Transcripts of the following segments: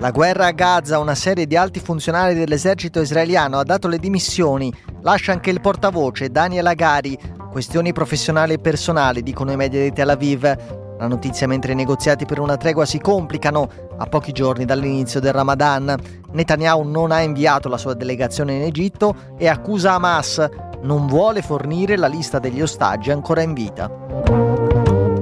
La guerra a Gaza, una serie di alti funzionari dell'esercito israeliano ha dato le dimissioni. Lascia anche il portavoce Daniel Agari. Questioni professionali e personali, dicono i media di Tel Aviv. La notizia mentre i negoziati per una tregua si complicano a pochi giorni dall'inizio del Ramadan. Netanyahu non ha inviato la sua delegazione in Egitto e accusa Hamas. Non vuole fornire la lista degli ostaggi ancora in vita.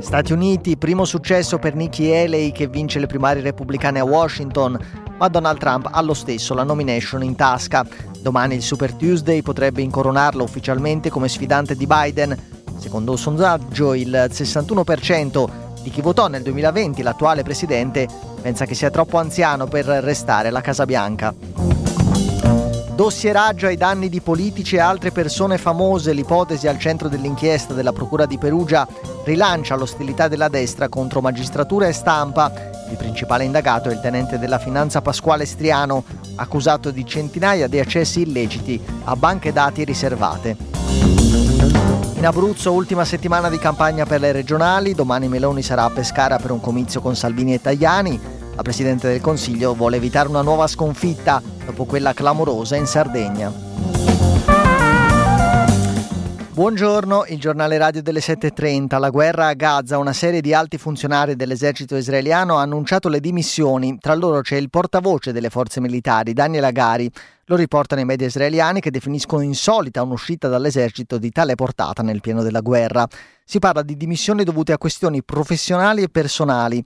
Stati Uniti, primo successo per Nikki Haley che vince le primarie repubblicane a Washington, ma Donald Trump ha lo stesso la nomination in tasca. Domani il Super Tuesday potrebbe incoronarlo ufficialmente come sfidante di Biden. Secondo un sondaggio il 61% di chi votò nel 2020 l'attuale presidente pensa che sia troppo anziano per restare alla Casa Bianca. Dossieraggio ai danni di politici e altre persone famose, l'ipotesi al centro dell'inchiesta della Procura di Perugia rilancia l'ostilità della destra contro magistratura e stampa. Il principale indagato è il tenente della finanza Pasquale Striano, accusato di centinaia di accessi illeciti a banche dati riservate. In Abruzzo, ultima settimana di campagna per le regionali, domani Meloni sarà a Pescara per un comizio con Salvini e Tajani. La Presidente del Consiglio vuole evitare una nuova sconfitta dopo quella clamorosa in Sardegna. Buongiorno, il giornale radio delle 7.30. La guerra a Gaza, una serie di alti funzionari dell'esercito israeliano ha annunciato le dimissioni. Tra loro c'è il portavoce delle forze militari, Daniel Agari. Lo riportano i media israeliani che definiscono insolita un'uscita dall'esercito di tale portata nel pieno della guerra. Si parla di dimissioni dovute a questioni professionali e personali.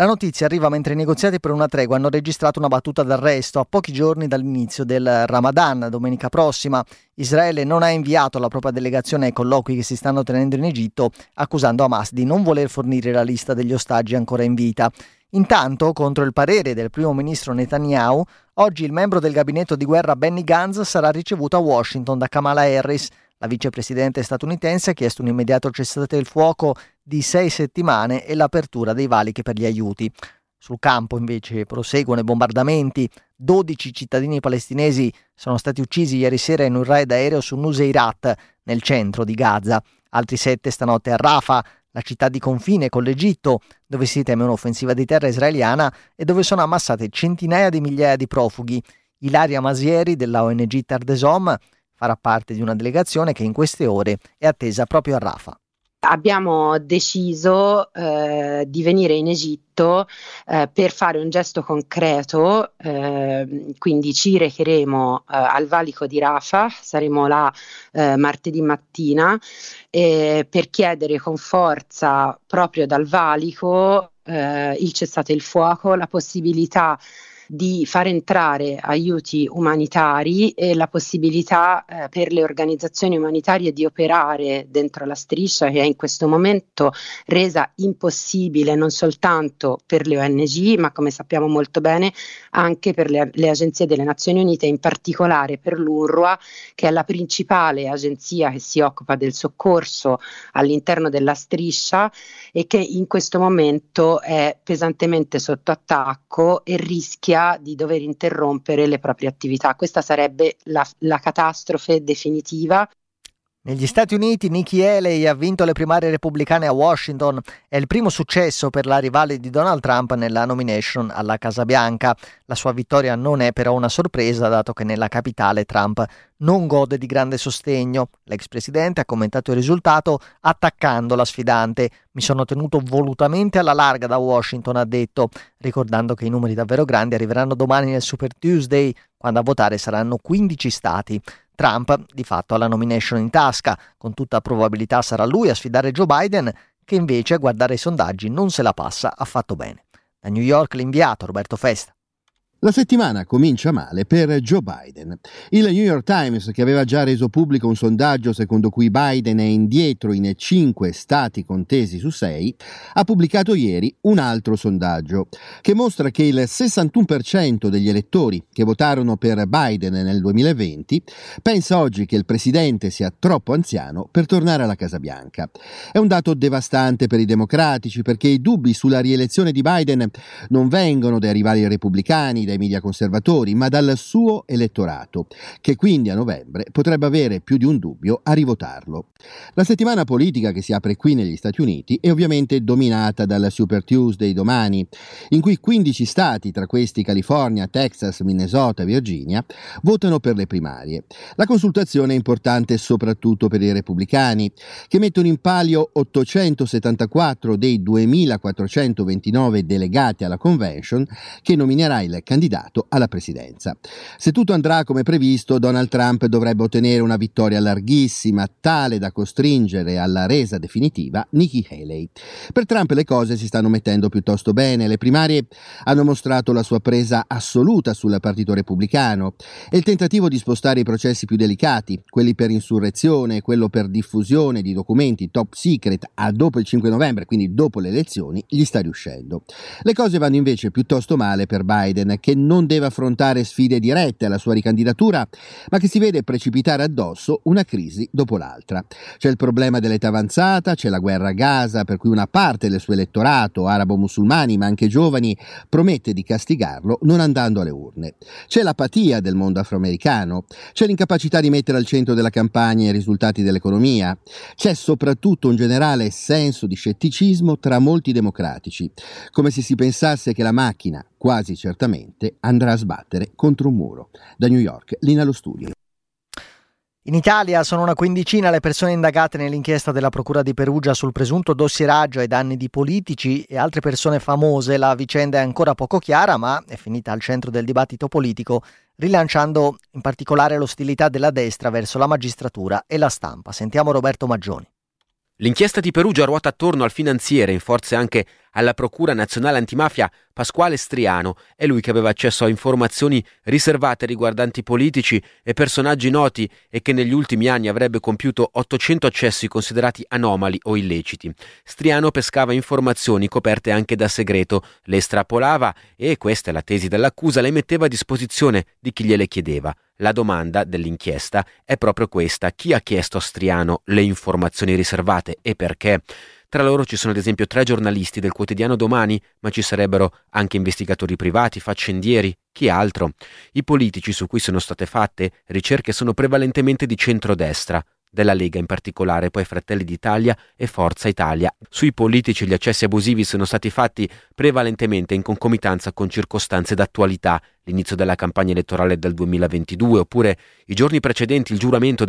La notizia arriva mentre i negoziati per una tregua hanno registrato una battuta d'arresto a pochi giorni dall'inizio del Ramadan, domenica prossima. Israele non ha inviato la propria delegazione ai colloqui che si stanno tenendo in Egitto, accusando Hamas di non voler fornire la lista degli ostaggi ancora in vita. Intanto, contro il parere del primo ministro Netanyahu, oggi il membro del gabinetto di guerra Benny Gantz sarà ricevuto a Washington da Kamala Harris. La vicepresidente statunitense ha chiesto un immediato cessate il fuoco di sei settimane e l'apertura dei valichi per gli aiuti. Sul campo invece proseguono i bombardamenti. 12 cittadini palestinesi sono stati uccisi ieri sera in un raid aereo su Nuseirat, nel centro di Gaza. Altri sette stanotte a Rafah, la città di confine con l'Egitto, dove si teme un'offensiva di terra israeliana e dove sono ammassate centinaia di migliaia di profughi. Ilaria Masieri della ONG Tardesom farà parte di una delegazione che in queste ore è attesa proprio a Rafa. Abbiamo deciso eh, di venire in Egitto eh, per fare un gesto concreto, eh, quindi ci recheremo eh, al valico di Rafa, saremo là eh, martedì mattina per chiedere con forza proprio dal valico eh, il cessate il fuoco, la possibilità di far entrare aiuti umanitari e la possibilità eh, per le organizzazioni umanitarie di operare dentro la striscia che è in questo momento resa impossibile non soltanto per le ONG, ma come sappiamo molto bene anche per le, le agenzie delle Nazioni Unite, in particolare per l'UNRWA, che è la principale agenzia che si occupa del soccorso all'interno della striscia e che in questo momento è pesantemente sotto attacco e rischia di dover interrompere le proprie attività. Questa sarebbe la, la catastrofe definitiva negli Stati Uniti Nikki Haley ha vinto le primarie repubblicane a Washington. È il primo successo per la rivale di Donald Trump nella nomination alla Casa Bianca. La sua vittoria non è però una sorpresa, dato che nella capitale Trump non gode di grande sostegno. L'ex presidente ha commentato il risultato attaccando la sfidante. Mi sono tenuto volutamente alla larga da Washington, ha detto, ricordando che i numeri davvero grandi arriveranno domani nel Super Tuesday, quando a votare saranno 15 stati. Trump di fatto ha la nomination in tasca, con tutta probabilità sarà lui a sfidare Joe Biden, che invece a guardare i sondaggi non se la passa affatto bene. Da New York l'inviato Roberto Festa. La settimana comincia male per Joe Biden. Il New York Times, che aveva già reso pubblico un sondaggio secondo cui Biden è indietro in cinque stati contesi su sei, ha pubblicato ieri un altro sondaggio che mostra che il 61% degli elettori che votarono per Biden nel 2020 pensa oggi che il presidente sia troppo anziano per tornare alla Casa Bianca. È un dato devastante per i democratici perché i dubbi sulla rielezione di Biden non vengono dai rivali repubblicani, dai media conservatori, ma dal suo elettorato, che quindi a novembre potrebbe avere più di un dubbio a rivotarlo. La settimana politica che si apre qui negli Stati Uniti è ovviamente dominata dal Super Tuesday domani, in cui 15 stati, tra questi California, Texas, Minnesota e Virginia, votano per le primarie. La consultazione è importante soprattutto per i repubblicani, che mettono in palio 874 dei 2429 delegati alla convention che nominerà il candidato alla presidenza. Se tutto andrà come previsto, Donald Trump dovrebbe ottenere una vittoria larghissima, tale da costringere alla resa definitiva Nikki Haley. Per Trump le cose si stanno mettendo piuttosto bene, le primarie hanno mostrato la sua presa assoluta sul partito repubblicano e il tentativo di spostare i processi più delicati, quelli per insurrezione e quello per diffusione di documenti top secret a dopo il 5 novembre, quindi dopo le elezioni, gli sta riuscendo. Le cose vanno invece piuttosto male per Biden, che non deve affrontare sfide dirette alla sua ricandidatura, ma che si vede precipitare addosso una crisi dopo l'altra. C'è il problema dell'età avanzata, c'è la guerra a Gaza, per cui una parte del suo elettorato, arabo-musulmani, ma anche giovani, promette di castigarlo non andando alle urne. C'è l'apatia del mondo afroamericano, c'è l'incapacità di mettere al centro della campagna i risultati dell'economia, c'è soprattutto un generale senso di scetticismo tra molti democratici, come se si pensasse che la macchina, quasi certamente, andrà a sbattere contro un muro. Da New York, Lina lo studio. In Italia sono una quindicina le persone indagate nell'inchiesta della Procura di Perugia sul presunto dossieraggio ai danni di politici e altre persone famose. La vicenda è ancora poco chiara, ma è finita al centro del dibattito politico, rilanciando in particolare l'ostilità della destra verso la magistratura e la stampa. Sentiamo Roberto Maggioni. L'inchiesta di Perugia ruota attorno al finanziere, in forze anche alla Procura Nazionale Antimafia Pasquale Striano. È lui che aveva accesso a informazioni riservate riguardanti politici e personaggi noti e che negli ultimi anni avrebbe compiuto 800 accessi considerati anomali o illeciti. Striano pescava informazioni coperte anche da segreto, le estrapolava e, questa è la tesi dell'accusa, le metteva a disposizione di chi gliele chiedeva. La domanda dell'inchiesta è proprio questa: chi ha chiesto a Striano le informazioni riservate e perché? Tra loro ci sono ad esempio tre giornalisti del quotidiano Domani, ma ci sarebbero anche investigatori privati, faccendieri, chi altro? I politici su cui sono state fatte ricerche sono prevalentemente di centrodestra, della Lega in particolare, poi Fratelli d'Italia e Forza Italia. Sui politici gli accessi abusivi sono stati fatti prevalentemente in concomitanza con circostanze d'attualità, l'inizio della campagna elettorale del 2022 oppure i giorni precedenti il giuramento